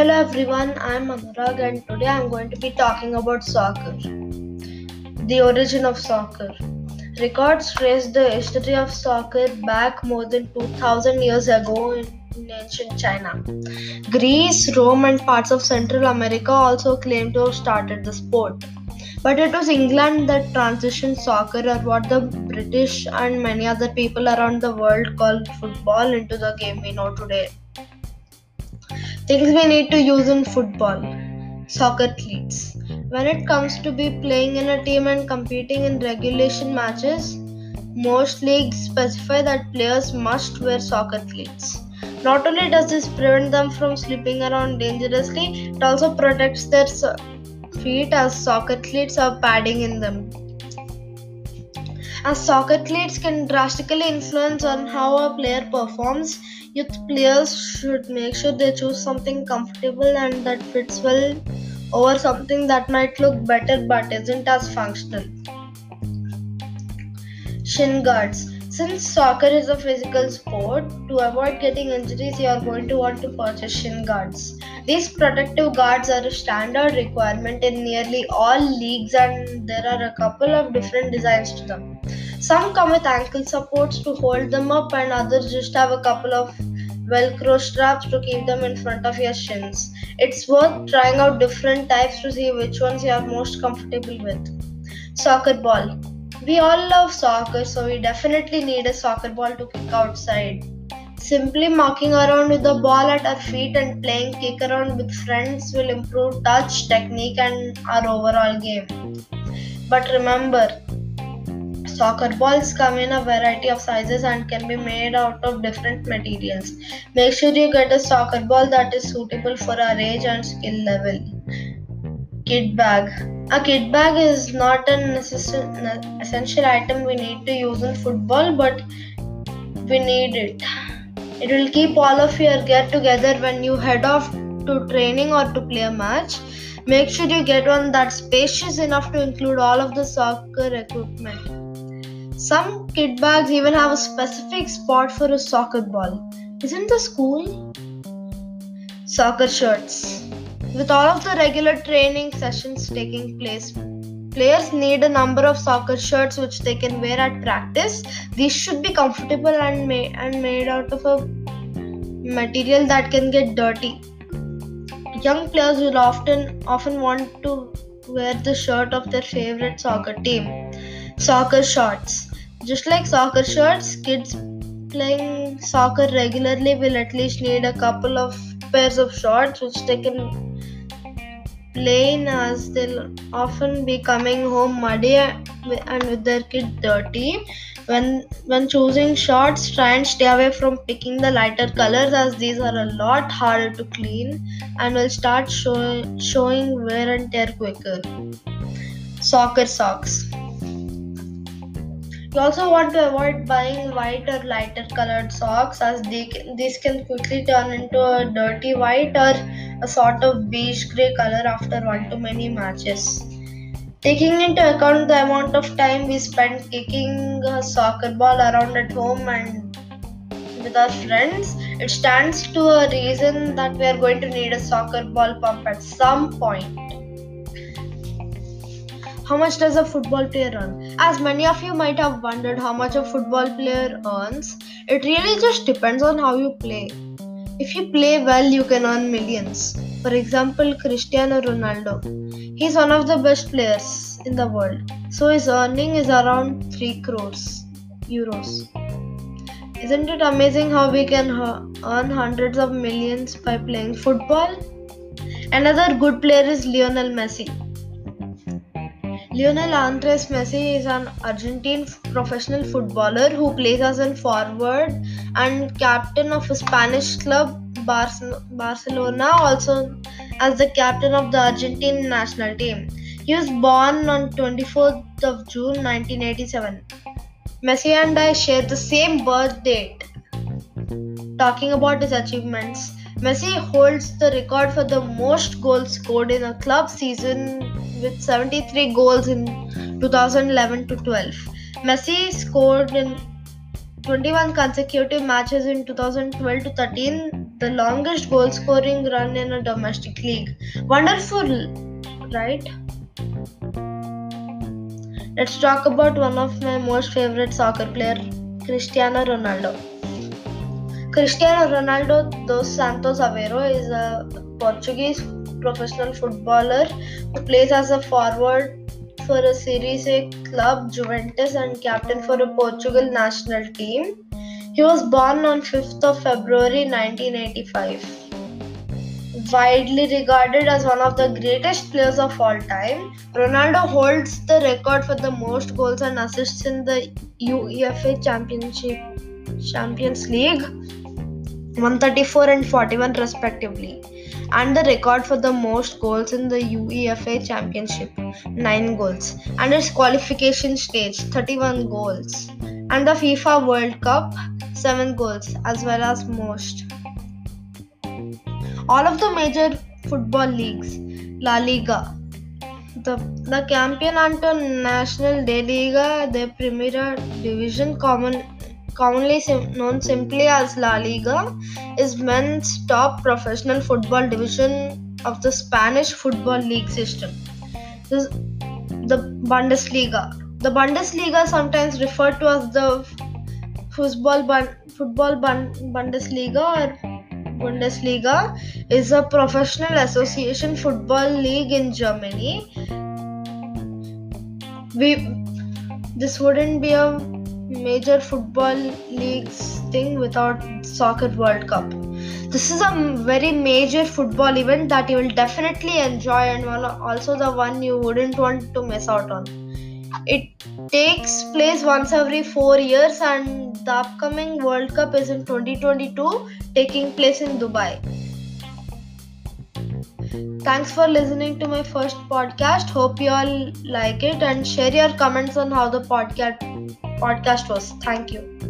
Hello everyone, I am Anurag and today I am going to be talking about soccer. The origin of soccer. Records trace the history of soccer back more than 2000 years ago in ancient China. Greece, Rome, and parts of Central America also claim to have started the sport. But it was England that transitioned soccer, or what the British and many other people around the world call football, into the game we know today. Things we need to use in football soccer cleats. When it comes to be playing in a team and competing in regulation matches, most leagues specify that players must wear soccer cleats. Not only does this prevent them from slipping around dangerously, it also protects their feet as soccer cleats have padding in them. As soccer cleats can drastically influence on how a player performs, youth players should make sure they choose something comfortable and that fits well over something that might look better but isn't as functional. Shin guards. Since soccer is a physical sport, to avoid getting injuries, you are going to want to purchase shin guards. These protective guards are a standard requirement in nearly all leagues, and there are a couple of different designs to them. Some come with ankle supports to hold them up, and others just have a couple of velcro straps to keep them in front of your shins. It's worth trying out different types to see which ones you are most comfortable with. Soccer ball. We all love soccer, so we definitely need a soccer ball to kick outside. Simply mucking around with the ball at our feet and playing kick around with friends will improve touch, technique, and our overall game. But remember, Soccer balls come in a variety of sizes and can be made out of different materials. Make sure you get a soccer ball that is suitable for our age and skill level. Kit bag. A kit bag is not an essential item we need to use in football, but we need it. It will keep all of your gear together when you head off to training or to play a match. Make sure you get one that's spacious enough to include all of the soccer equipment. Some kit bags even have a specific spot for a soccer ball. Isn't this cool? Soccer shirts. With all of the regular training sessions taking place, players need a number of soccer shirts which they can wear at practice. These should be comfortable and, ma- and made out of a material that can get dirty. Young players will often often want to wear the shirt of their favorite soccer team. Soccer shorts. Just like soccer shirts, kids playing soccer regularly will at least need a couple of pairs of shorts which they can play as they'll often be coming home muddy and with their kit dirty. When when choosing shorts, try and stay away from picking the lighter colors as these are a lot harder to clean and will start show, showing wear and tear quicker. Soccer socks. You also want to avoid buying white or lighter colored socks as they these can quickly turn into a dirty white or a sort of beige gray color after one too many matches. Taking into account the amount of time we spend kicking a soccer ball around at home and with our friends, it stands to a reason that we are going to need a soccer ball pump at some point. How much does a football player earn? As many of you might have wondered how much a football player earns, it really just depends on how you play. If you play well, you can earn millions. For example, Cristiano Ronaldo. He's one of the best players in the world, so his earning is around 3 crores euros. Isn't it amazing how we can earn hundreds of millions by playing football? Another good player is Lionel Messi. Lionel Andres Messi is an Argentine professional footballer who plays as a forward and captain of Spanish club Barcelona, also as the captain of the Argentine national team. He was born on 24th of June 1987. Messi and I share the same birth date. Talking about his achievements, Messi holds the record for the most goals scored in a club season with 73 goals in 2011 to 12. Messi scored in 21 consecutive matches in 2012 to 13 the longest goal scoring run in a domestic league. Wonderful, right? Let's talk about one of my most favorite soccer player, Cristiano Ronaldo. Cristiano Ronaldo dos Santos Aveiro is a Portuguese professional footballer who plays as a forward for a Serie A club Juventus and captain for a Portugal national team. He was born on 5th of February 1985 widely regarded as one of the greatest players of all time. Ronaldo holds the record for the most goals and assists in the UEFA Championship Champions League 134 and 41 respectively and the record for the most goals in the UEFA Championship 9 goals. And its qualification stage 31 goals. And the FIFA World Cup 7 goals as well as most. All of the major football leagues La Liga the, the Campeonato Nacional de Liga de Primera Division common, commonly sim, known simply as La Liga is men's top professional football division of the Spanish football league system this, the Bundesliga the Bundesliga sometimes referred to as the football, football Bundesliga or Bundesliga is a professional association football league in Germany. We this wouldn't be a major football leagues thing without soccer world cup this is a very major football event that you will definitely enjoy and also the one you wouldn't want to miss out on it takes place once every 4 years and the upcoming world cup is in 2022 taking place in Dubai. Thanks for listening to my first podcast. Hope you all like it and share your comments on how the podcast podcast was. Thank you.